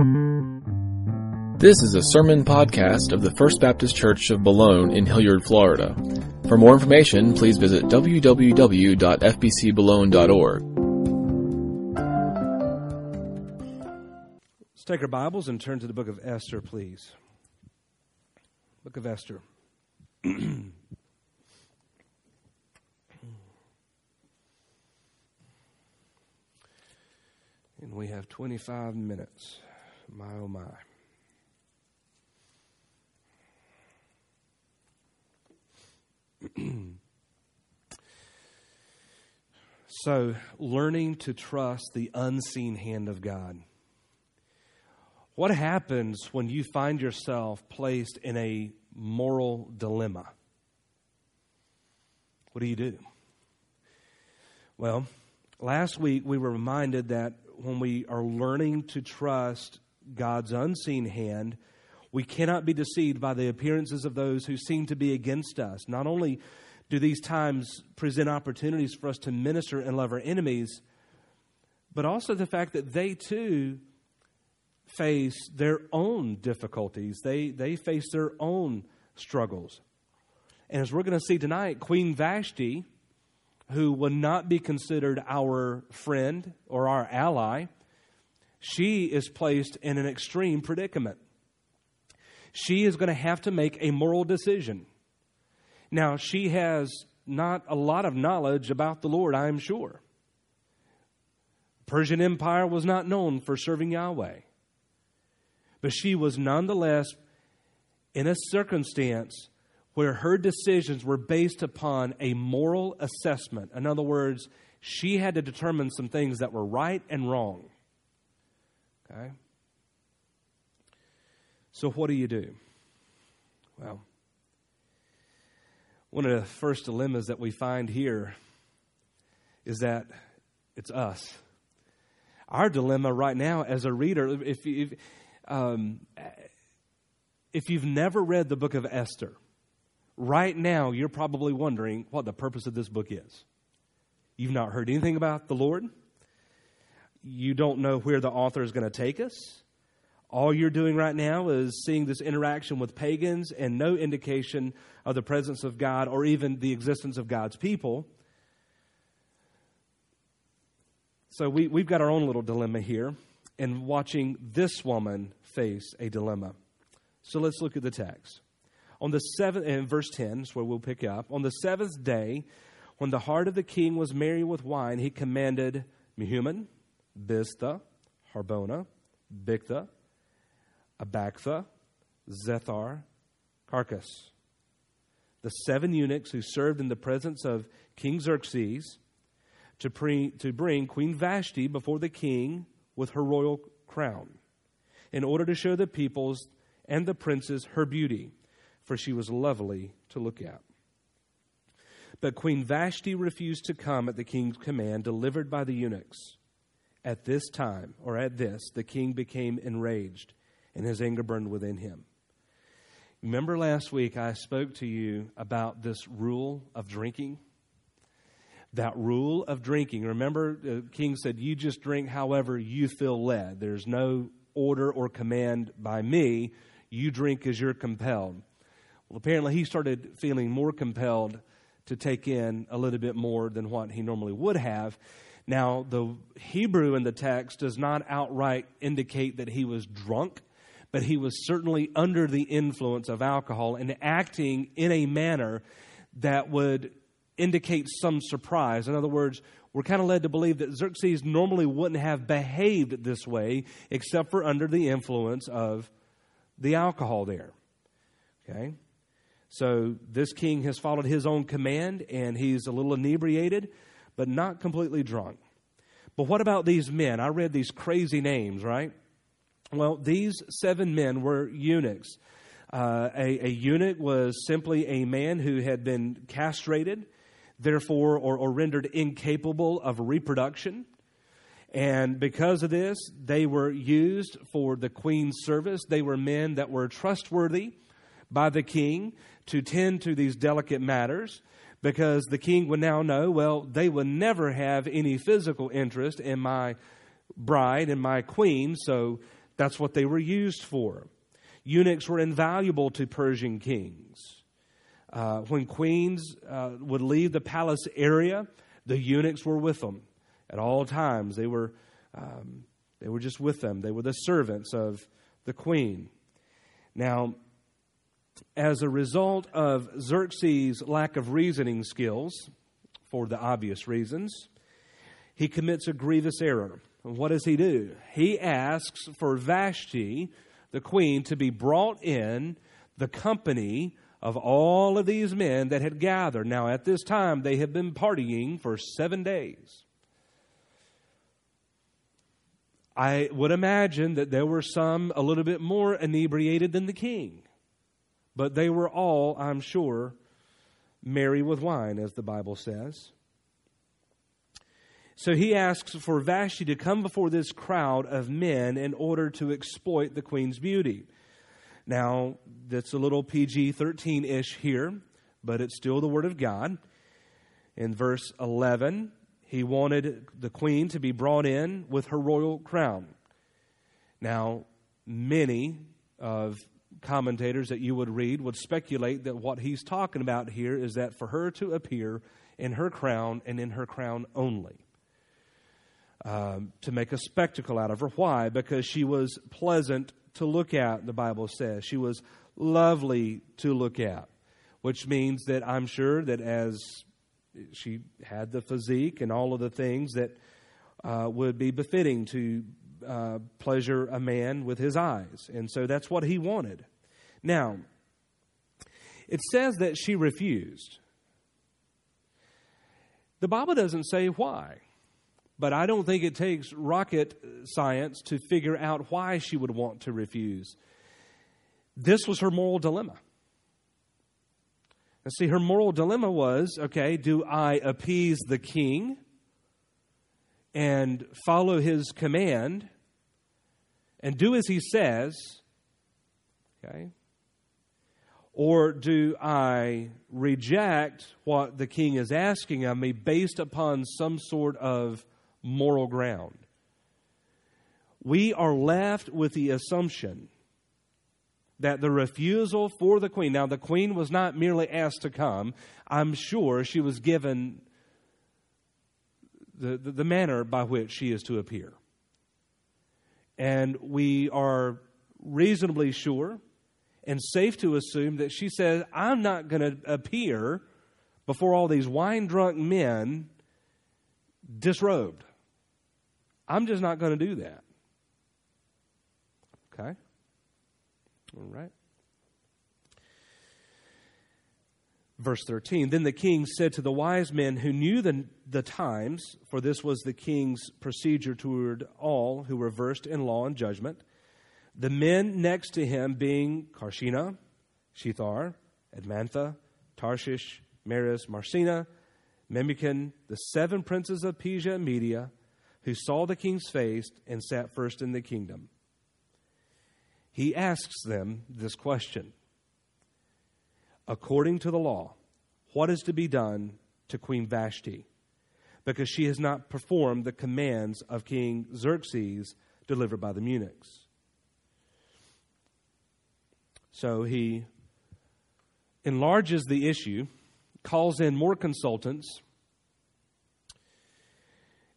This is a sermon podcast of the First Baptist Church of Boulogne in Hilliard, Florida. For more information, please visit www.fbcboulogne.org. Let's take our Bibles and turn to the book of Esther, please. Book of Esther. and we have 25 minutes. My oh my. so, learning to trust the unseen hand of God. What happens when you find yourself placed in a moral dilemma? What do you do? Well, last week we were reminded that when we are learning to trust God's unseen hand, we cannot be deceived by the appearances of those who seem to be against us. Not only do these times present opportunities for us to minister and love our enemies, but also the fact that they too face their own difficulties. They, they face their own struggles. And as we're going to see tonight, Queen Vashti, who would not be considered our friend or our ally, she is placed in an extreme predicament she is going to have to make a moral decision. Now, she has not a lot of knowledge about the Lord, I am sure. Persian Empire was not known for serving Yahweh. But she was nonetheless in a circumstance where her decisions were based upon a moral assessment. In other words, she had to determine some things that were right and wrong. Okay? So, what do you do? Well, one of the first dilemmas that we find here is that it's us. Our dilemma right now, as a reader, if, if, um, if you've never read the book of Esther, right now you're probably wondering what the purpose of this book is. You've not heard anything about the Lord. You don't know where the author is going to take us. All you're doing right now is seeing this interaction with pagans and no indication of the presence of God or even the existence of God's people. So we, we've got our own little dilemma here in watching this woman face a dilemma. So let's look at the text. On the seventh, in verse 10 is where we'll pick up. On the seventh day, when the heart of the king was merry with wine, he commanded Mehuman, Biztha, Harbona, Bigtha, Abagtha, Zethar, Carkas. The seven eunuchs who served in the presence of King Xerxes to, pre- to bring Queen Vashti before the king with her royal crown, in order to show the peoples and the princes her beauty, for she was lovely to look at. But Queen Vashti refused to come at the king's command delivered by the eunuchs. At this time, or at this, the king became enraged and his anger burned within him. Remember last week I spoke to you about this rule of drinking? That rule of drinking. Remember, the king said, You just drink however you feel led. There's no order or command by me. You drink as you're compelled. Well, apparently he started feeling more compelled to take in a little bit more than what he normally would have. Now, the Hebrew in the text does not outright indicate that he was drunk but he was certainly under the influence of alcohol and acting in a manner that would indicate some surprise. In other words, we're kind of led to believe that Xerxes normally wouldn't have behaved this way except for under the influence of the alcohol there. Okay? So this king has followed his own command and he's a little inebriated, but not completely drunk. But what about these men? I read these crazy names, right? Well, these seven men were eunuchs. Uh, a, a, eunuch was simply a man who had been castrated, therefore, or, or rendered incapable of reproduction. And because of this, they were used for the queen's service. They were men that were trustworthy by the king to tend to these delicate matters because the king would now know, well, they would never have any physical interest in my bride and my queen, so That's what they were used for. Eunuchs were invaluable to Persian kings. Uh, when queens uh, would leave the palace area, the eunuchs were with them at all times. They were, um, they were just with them. They were the servants of the queen. Now, as a result of Xerxes' lack of reasoning skills, for the obvious reasons, he commits a grievous error. And what does he do? He asks for Vashti, the queen, to be brought in the company of all of these men that had gathered. Now, at this time, they had been partying for seven days. I would imagine that there were some a little bit more inebriated than the king, but they were all, I'm sure, merry with wine, as the Bible says. So he asks for Vashti to come before this crowd of men in order to exploit the queen's beauty. Now, that's a little PG 13 ish here, but it's still the Word of God. In verse 11, he wanted the queen to be brought in with her royal crown. Now, many of commentators that you would read would speculate that what he's talking about here is that for her to appear in her crown and in her crown only. Um, to make a spectacle out of her. Why? Because she was pleasant to look at, the Bible says. She was lovely to look at, which means that I'm sure that as she had the physique and all of the things that uh, would be befitting to uh, pleasure a man with his eyes. And so that's what he wanted. Now, it says that she refused. The Bible doesn't say why. But I don't think it takes rocket science to figure out why she would want to refuse. This was her moral dilemma. And see, her moral dilemma was okay, do I appease the king and follow his command and do as he says? Okay. Or do I reject what the king is asking of me based upon some sort of moral ground. We are left with the assumption that the refusal for the queen, now the queen was not merely asked to come, I'm sure she was given the, the, manner by which she is to appear. And we are reasonably sure and safe to assume that she says, I'm not going to appear before all these wine drunk men disrobed. I'm just not going to do that. Okay? All right. Verse 13 Then the king said to the wise men who knew the, the times, for this was the king's procedure toward all who were versed in law and judgment, the men next to him being Carshena, Shethar, Admatha, Tarshish, Meres, Marsena, Memucan, the seven princes of Persia and Media, who saw the king's face and sat first in the kingdom. He asks them this question According to the law, what is to be done to Queen Vashti? Because she has not performed the commands of King Xerxes delivered by the eunuchs. So he enlarges the issue, calls in more consultants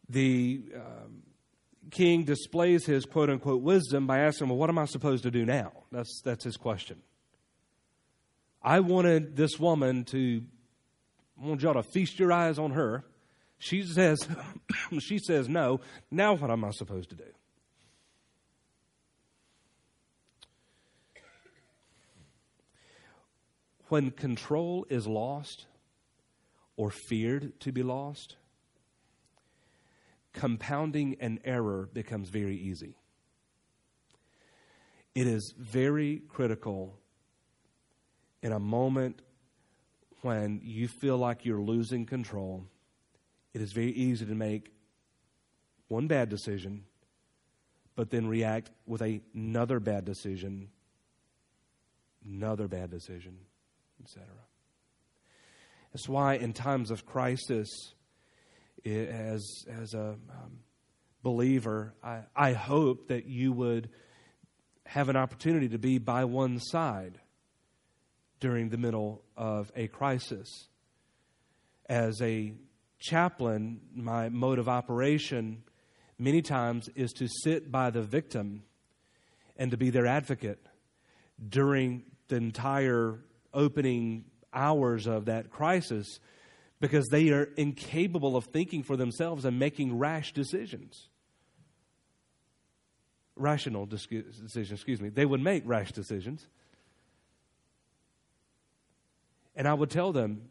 the um, king displays his quote unquote wisdom by asking, Well, what am I supposed to do now? That's, that's his question. I wanted this woman to, I want y'all to feast your eyes on her. She says, she says no. Now what am I supposed to do? When control is lost or feared to be lost, compounding an error becomes very easy. It is very critical in a moment when you feel like you're losing control. It is very easy to make one bad decision, but then react with another bad decision, another bad decision, etc. That's why in times of crisis, as, as a um, believer, I, I hope that you would have an opportunity to be by one side during the middle of a crisis. As a chaplain, my mode of operation many times is to sit by the victim and to be their advocate during the entire opening hours of that crisis because they are incapable of thinking for themselves and making rash decisions. Rational decisions, excuse me. They would make rash decisions. And I would tell them,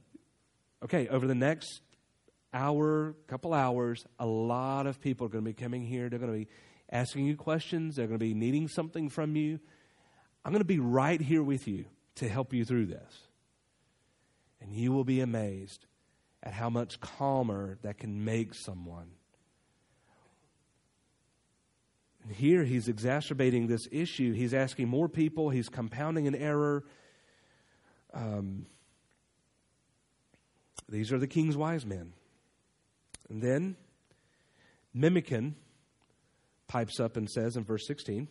okay, over the next hour, couple hours, a lot of people are going to be coming here. They're going to be asking you questions. They're going to be needing something from you. I'm going to be right here with you to help you through this. And you will be amazed at how much calmer that can make someone. And here he's exacerbating this issue. He's asking more people, he's compounding an error. Um, these are the king's wise men. And then Memucan pipes up and says in verse 16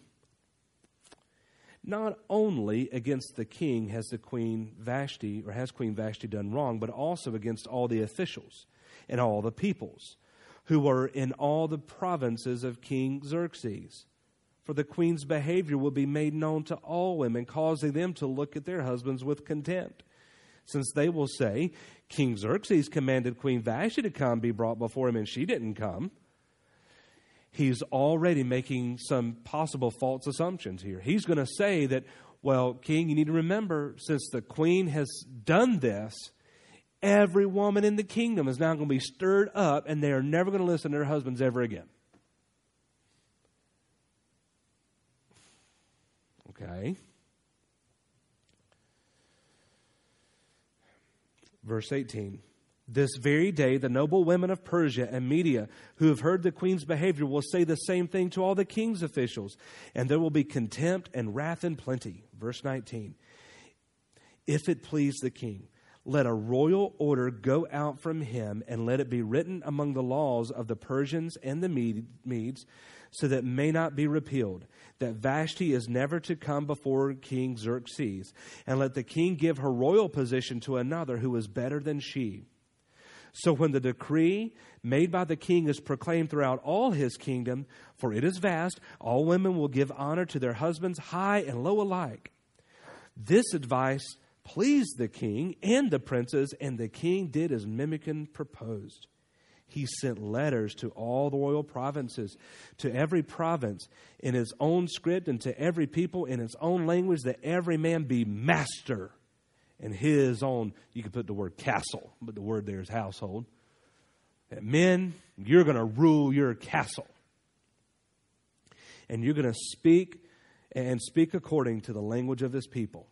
Not only against the king has the queen Vashti, or has Queen Vashti done wrong, but also against all the officials and all the peoples who were in all the provinces of King Xerxes. For the queen's behavior will be made known to all women, causing them to look at their husbands with contempt since they will say, King Xerxes commanded Queen Vashti to come be brought before him, and she didn't come. He's already making some possible false assumptions here. He's going to say that, well, King, you need to remember, since the queen has done this, every woman in the kingdom is now going to be stirred up, and they are never going to listen to their husbands ever again. Okay. Verse 18. This very day, the noble women of Persia and Media who have heard the queen's behavior will say the same thing to all the king's officials, and there will be contempt and wrath in plenty. Verse 19. If it please the king, let a royal order go out from him, and let it be written among the laws of the Persians and the Medes so that may not be repealed, that Vashti is never to come before King Xerxes, and let the king give her royal position to another who is better than she. So when the decree made by the king is proclaimed throughout all his kingdom, for it is vast, all women will give honor to their husbands, high and low alike. This advice pleased the king and the princes, and the king did as Memucan proposed he sent letters to all the royal provinces, to every province in his own script, and to every people in his own language, that every man be master in his own, you could put the word castle, but the word there is household. That men, you're going to rule your castle. And you're going to speak and speak according to the language of his people.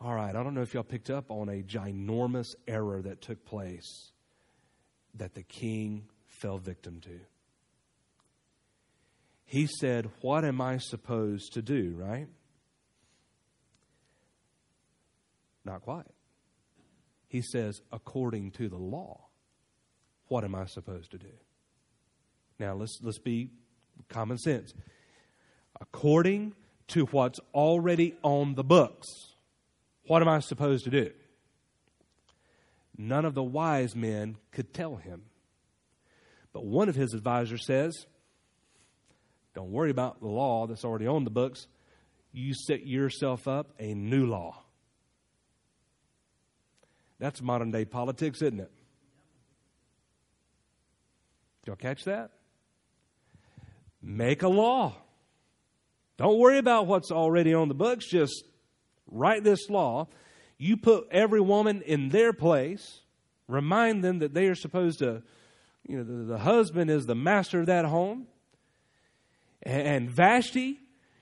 All right, I don't know if y'all picked up on a ginormous error that took place that the king fell victim to. He said, What am I supposed to do, right? Not quite. He says, According to the law, what am I supposed to do? Now, let's, let's be common sense. According to what's already on the books, what am I supposed to do? None of the wise men could tell him. But one of his advisors says, Don't worry about the law that's already on the books. You set yourself up a new law. That's modern day politics, isn't it? Y'all catch that? Make a law. Don't worry about what's already on the books. Just write this law you put every woman in their place, remind them that they are supposed to, you know, the, the husband is the master of that home. And, and Vashti,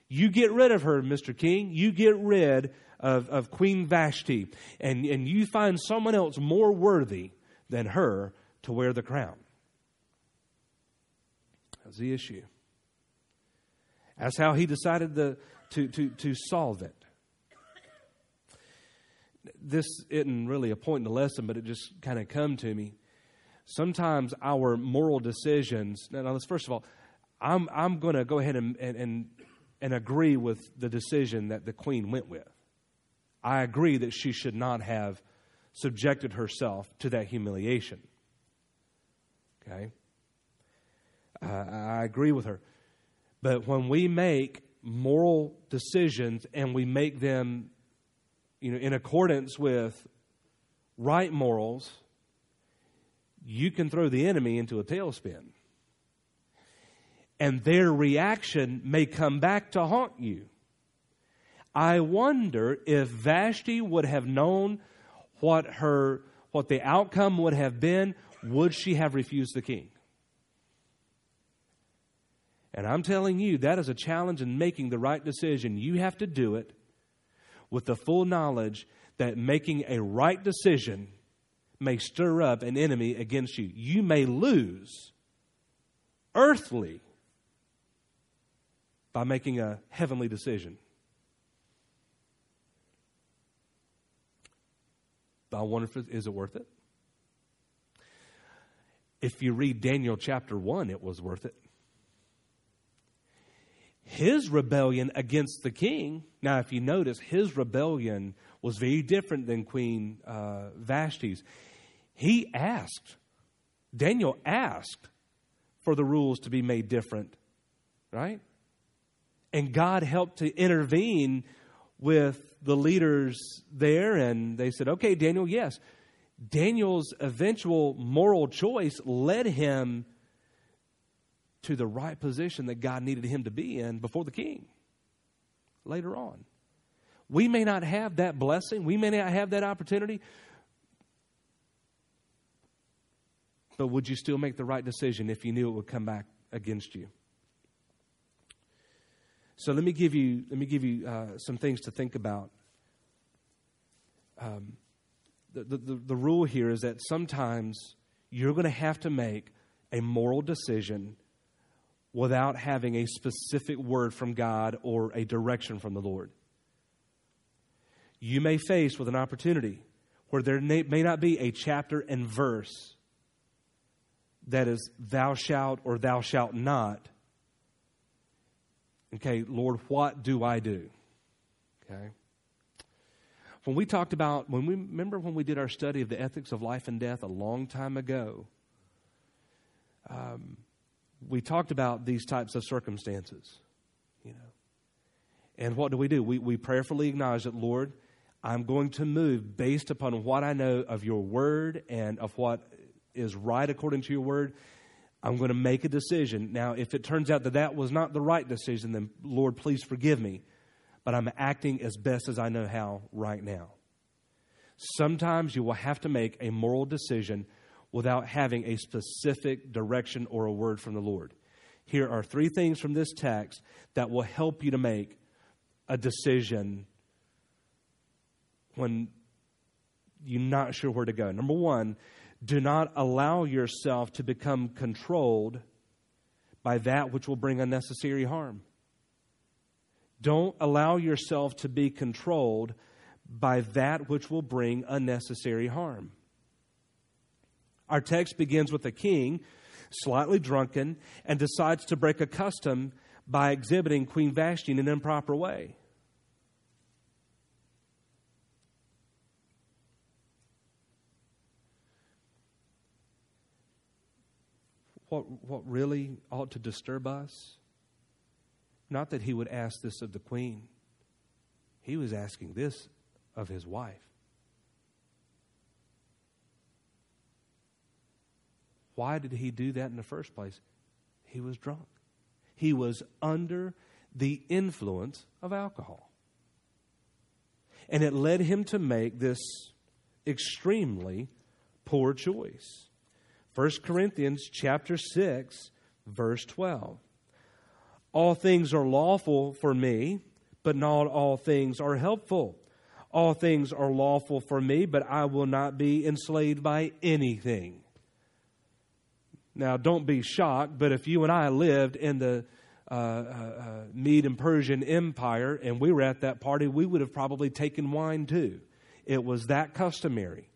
you get rid of her, Mr. King. You get rid of, of Queen Vashti. And, and you find someone else more worthy than her to wear the crown. That's the issue. That's how he decided to, to, to, to solve it this isn't really a point in the lesson, but it just kind of come to me. Sometimes our moral decisions. Now, let's first of all, I'm I'm going to go ahead and and and agree with the decision that the queen went with. I agree that she should not have subjected herself to that humiliation. Okay? Uh, I agree with her. But when we make moral decisions and we make them you know, in accordance with right morals, you can throw the enemy into a tailspin. And their reaction may come back to haunt you. I wonder if Vashti would have known what her what the outcome would have been, would she have refused the king? And I'm telling you, that is a challenge in making the right decision. You have to do it with the full knowledge that making a right decision may stir up an enemy against you. You may lose earthly by making a heavenly decision. But I wonder if it, is it worth it? If you read Daniel chapter 1, it was worth it. His rebellion against the king, now, if you notice, his rebellion was very different than Queen uh, Vashti's. He asked, Daniel asked for the rules to be made different, right? And God helped to intervene with the leaders there, and they said, okay, Daniel, yes. Daniel's eventual moral choice led him to the right position that God needed him to be in before the king later on. We may not have that blessing, we may not have that opportunity, but would you still make the right decision if you knew it would come back against you? So let me give you let me give you uh, some things to think about. Um, the, the, the rule here is that sometimes you're going to have to make a moral decision without having a specific word from God or a direction from the Lord. You may face with an opportunity where there may not be a chapter and verse that is thou shalt or thou shalt not Okay, Lord, what do I do? Okay. When we talked about, when we remember when we did our study of the ethics of life and death a long time ago, um, we talked about these types of circumstances, you know. And what do we do? We, we prayerfully acknowledge that, Lord, I'm going to move based upon what I know of your word and of what is right according to your word. I'm going to make a decision. Now, if it turns out that that was not the right decision, then Lord, please forgive me. But I'm acting as best as I know how right now. Sometimes you will have to make a moral decision without having a specific direction or a word from the Lord. Here are three things from this text that will help you to make a decision when you're not sure where to go. Number one, do not allow yourself to become controlled by that which will bring unnecessary harm. Don't allow yourself to be controlled by that which will bring unnecessary harm. Our text begins with a king, slightly drunken, and decides to break a custom by exhibiting Queen Vashti in an improper way. what, what really ought to disturb us? Not that he would ask this of the queen, he was asking this of his wife. Why did he do that in the first place? He was drunk. He was under the influence of alcohol. And it led him to make this extremely poor choice. 1 Corinthians chapter 6 verse 12. All things are lawful for me, but not all things are helpful. All things are lawful for me, but I will not be enslaved by anything. Now, don't be shocked, but if you and I lived in the uh, uh, uh, Mede and Persian Empire and we were at that party, we would have probably taken wine too. It was that customary.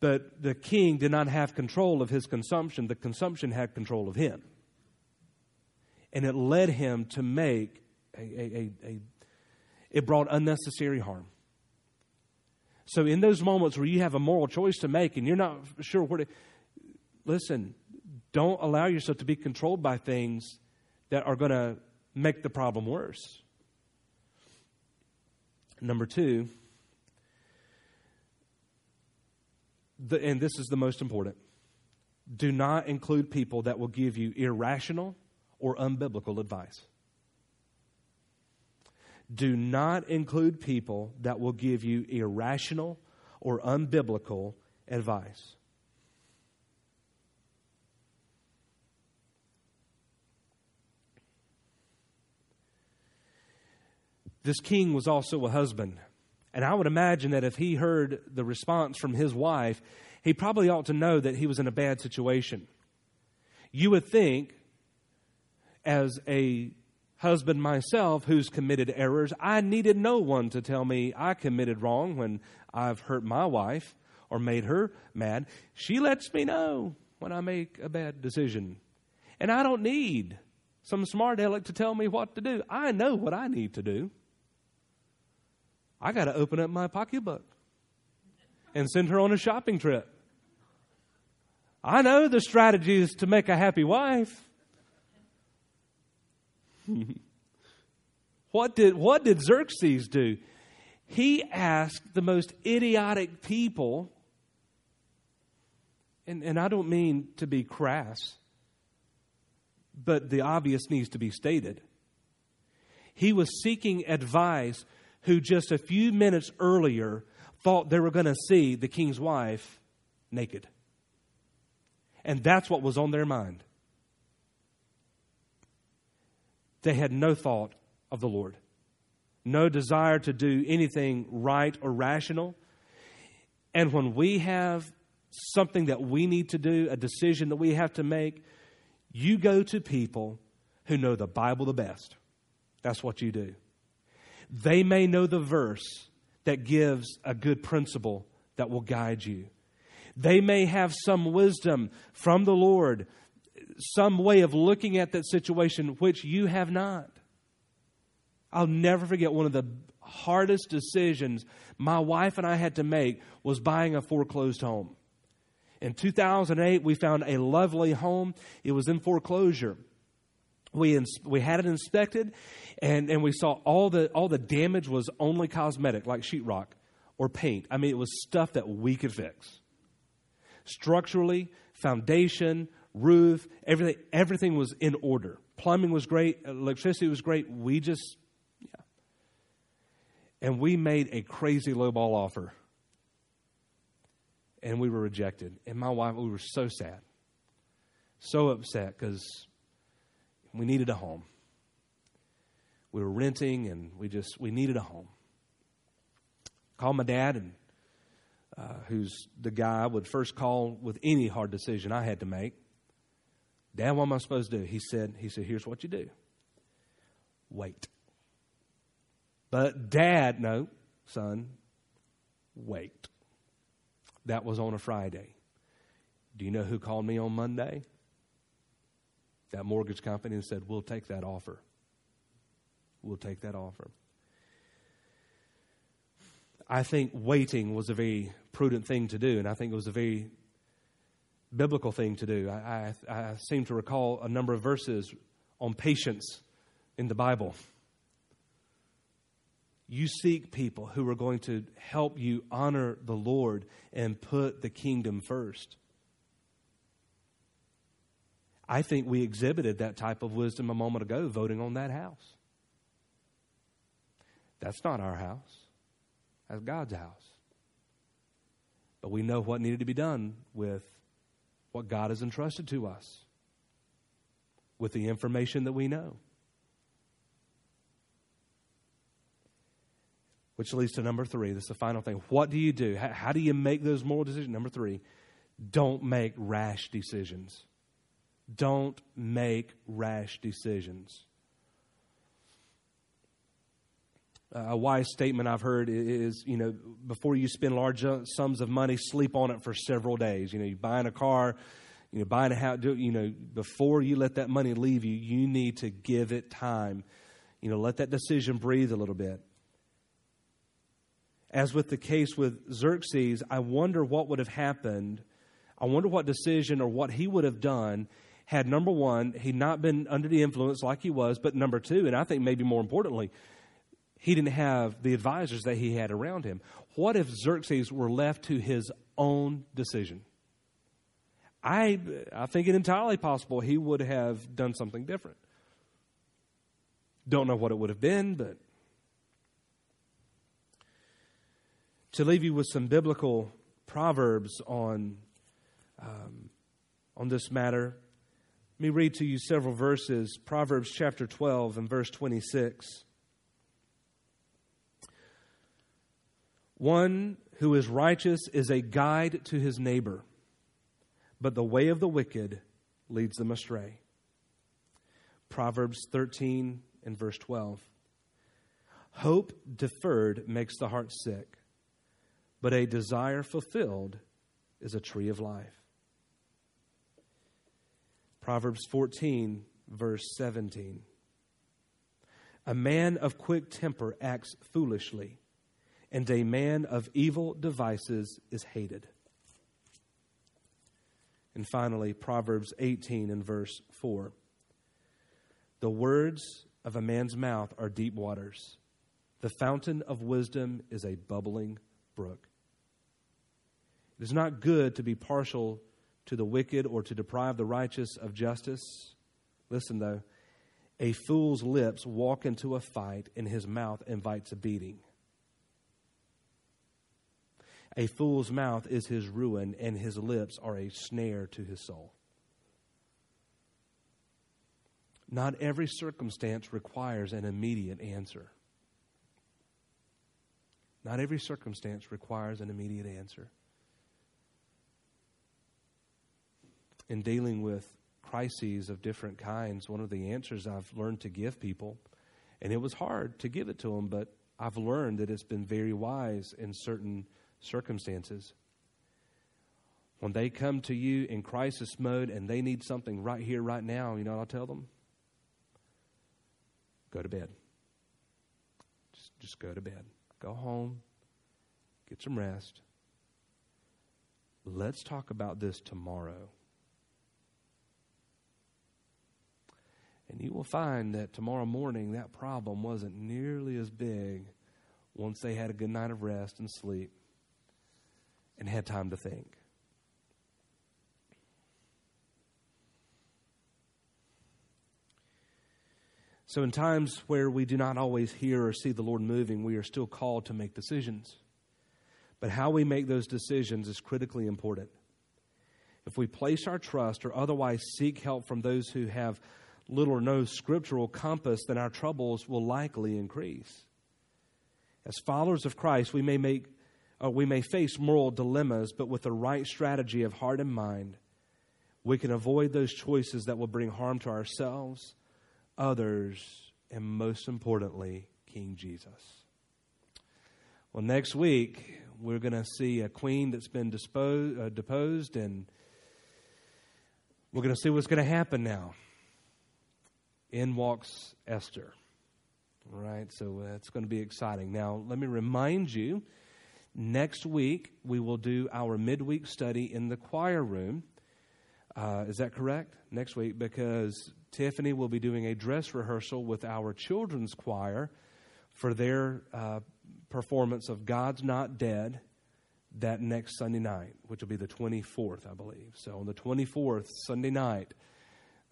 But the king did not have control of his consumption, the consumption had control of him. and it led him to make a, a, a, a it brought unnecessary harm. So, in those moments where you have a moral choice to make and you're not sure where to listen, don't allow yourself to be controlled by things that are going to make the problem worse. Number two, the, and this is the most important do not include people that will give you irrational or unbiblical advice. Do not include people that will give you irrational or unbiblical advice. This king was also a husband. And I would imagine that if he heard the response from his wife, he probably ought to know that he was in a bad situation. You would think, as a husband myself who's committed errors, I needed no one to tell me I committed wrong when I've hurt my wife or made her mad. She lets me know when I make a bad decision. And I don't need some smart aleck to tell me what to do. I know what I need to do. I got to open up my pocketbook and send her on a shopping trip. I know the strategies to make a happy wife. what did what did Xerxes do? He asked the most idiotic people, and, and I don't mean to be crass, but the obvious needs to be stated. He was seeking advice who just a few minutes earlier thought they were going to see the king's wife naked. And that's what was on their mind. They had no thought of the Lord, no desire to do anything right or rational. And when we have something that we need to do, a decision that we have to make, you go to people who know the Bible the best. That's what you do. They may know the verse that gives a good principle that will guide you. They may have some wisdom from the Lord, some way of looking at that situation which you have not. I'll never forget one of the hardest decisions my wife and I had to make was buying a foreclosed home. In 2008, we found a lovely home. It was in foreclosure. We, ins- we had it inspected, and, and we saw all the, all the damage was only cosmetic, like sheetrock or paint. I mean, it was stuff that we could fix. Structurally, foundation, roof, everything, everything was in order. Plumbing was great, electricity was great. We just, yeah. And we made a crazy lowball offer. And we were rejected. And my wife, we were so sad, so upset because we needed a home. We were renting and we just, we needed a home. Called my dad, and uh, who's the guy I would first call with any hard decision I had to make. Dad, what am I supposed to do? He said, he said, here's what you do. Wait. But dad, no, son, wait. That was on a Friday. Do you know who called me on Monday? that mortgage company and said, We'll take that offer. We'll take that offer. I think waiting was a very prudent thing to do, and I think it was a very biblical thing to do. I, I, I seem to recall a number of verses on patience in the Bible. You seek people who are going to help you honor the Lord and put the kingdom first. I think we exhibited that type of wisdom a moment ago voting on that house. That's not our house, that's God's house. But we know what needed to be done with what God has entrusted to us, with the information that we know. Which leads to number three. This is the final thing. What do you do? How, how do you make those moral decisions? Number three, don't make rash decisions. Don't make rash decisions. A wise statement I've heard is, you know, before you spend large uh, sums of money, sleep on it for several days. You know, you're buying a car, you know, buying a house, do, you know, before you let that money leave you, you need to give it time. You know, let that decision breathe a little bit. As with the case with Xerxes, I wonder what would have happened. I wonder what decision or what he would have done had number one, he not been under the influence like he was, but number two, and I think maybe more importantly, he didn't have the advisors that he had around him. What if Xerxes were left to his own decision? I, I think it entirely possible he would have done something different. Don't know what it would have been, but to leave you with some biblical proverbs on um, on this matter, let me read to you several verses. Proverbs chapter 12 and verse 26. One who is righteous is a guide to his neighbor but the way of the wicked leads them astray. Proverbs 13 and verse 12. Hope deferred makes the heart sick, but a desire fulfilled is a tree of life. Proverbs 14, verse 17. A man of quick temper acts foolishly, and a man of evil devices is hated. And finally, Proverbs 18 and verse 4. The words of a man's mouth are deep waters. The fountain of wisdom is a bubbling brook. It is not good to be partial to the wicked or to deprive the righteous of justice. Listen, though, a fool's lips walk into a fight, and his mouth invites a beating. A fool's mouth is his ruin, and his lips are a snare to his soul. Not every circumstance requires an immediate answer. Not every circumstance requires an immediate answer. In dealing with crises of different kinds, one of the answers I've learned to give people, and it was hard to give it to them, but I've learned that it's been very wise in certain circumstances. When they come to you in crisis mode and they need something right here, right now, you know what I'll tell them? Go to bed. Just, just go to bed. Go home. Get some rest. Let's talk about this tomorrow. And you will find that tomorrow morning that problem wasn't nearly as big once they had a good night of rest and sleep and had time to think. So, in times where we do not always hear or see the Lord moving, we are still called to make decisions. But how we make those decisions is critically important. If we place our trust or otherwise seek help from those who have little or no scriptural compass, then our troubles will likely increase. As followers of Christ, we may make uh, we may face moral dilemmas, but with the right strategy of heart and mind, we can avoid those choices that will bring harm to ourselves, others, and most importantly, King Jesus. Well, next week, we're going to see a queen that's been disposed, uh, deposed, and we're going to see what's going to happen now. In walks Esther. All right, so uh, it's going to be exciting. Now, let me remind you Next week, we will do our midweek study in the choir room. Uh, is that correct? Next week, because Tiffany will be doing a dress rehearsal with our children's choir for their uh, performance of God's Not Dead that next Sunday night, which will be the 24th, I believe. So on the 24th, Sunday night,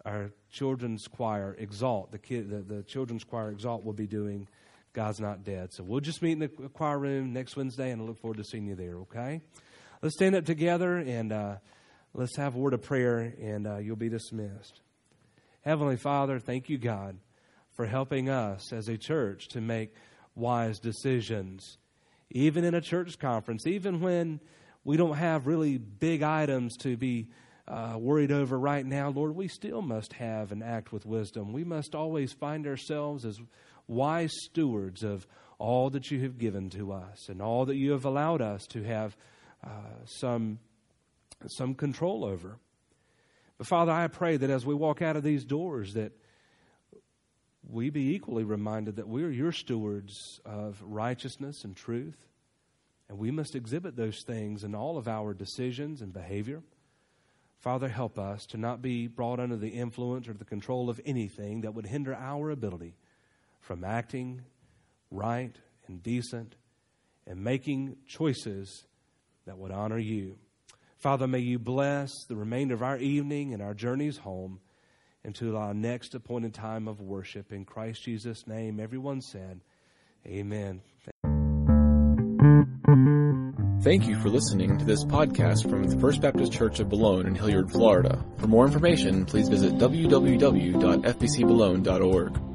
our children's choir, Exalt, the, kid, the, the children's choir Exalt will be doing God's not dead. So we'll just meet in the choir room next Wednesday, and I look forward to seeing you there, okay? Let's stand up together and uh, let's have a word of prayer, and uh, you'll be dismissed. Heavenly Father, thank you, God, for helping us as a church to make wise decisions, even in a church conference, even when we don't have really big items to be uh, worried over right now, Lord, we still must have and act with wisdom. We must always find ourselves as wise stewards of all that you have given to us and all that you have allowed us to have uh, some, some control over. But Father, I pray that as we walk out of these doors, that we be equally reminded that we are your stewards of righteousness and truth, and we must exhibit those things in all of our decisions and behavior. Father, help us to not be brought under the influence or the control of anything that would hinder our ability from acting right and decent and making choices that would honor you. Father, may you bless the remainder of our evening and our journeys home until our next appointed time of worship. In Christ Jesus' name, everyone said, Amen. Thank you for listening to this podcast from the First Baptist Church of Boulogne in Hilliard, Florida. For more information, please visit www.fbcboulogne.org.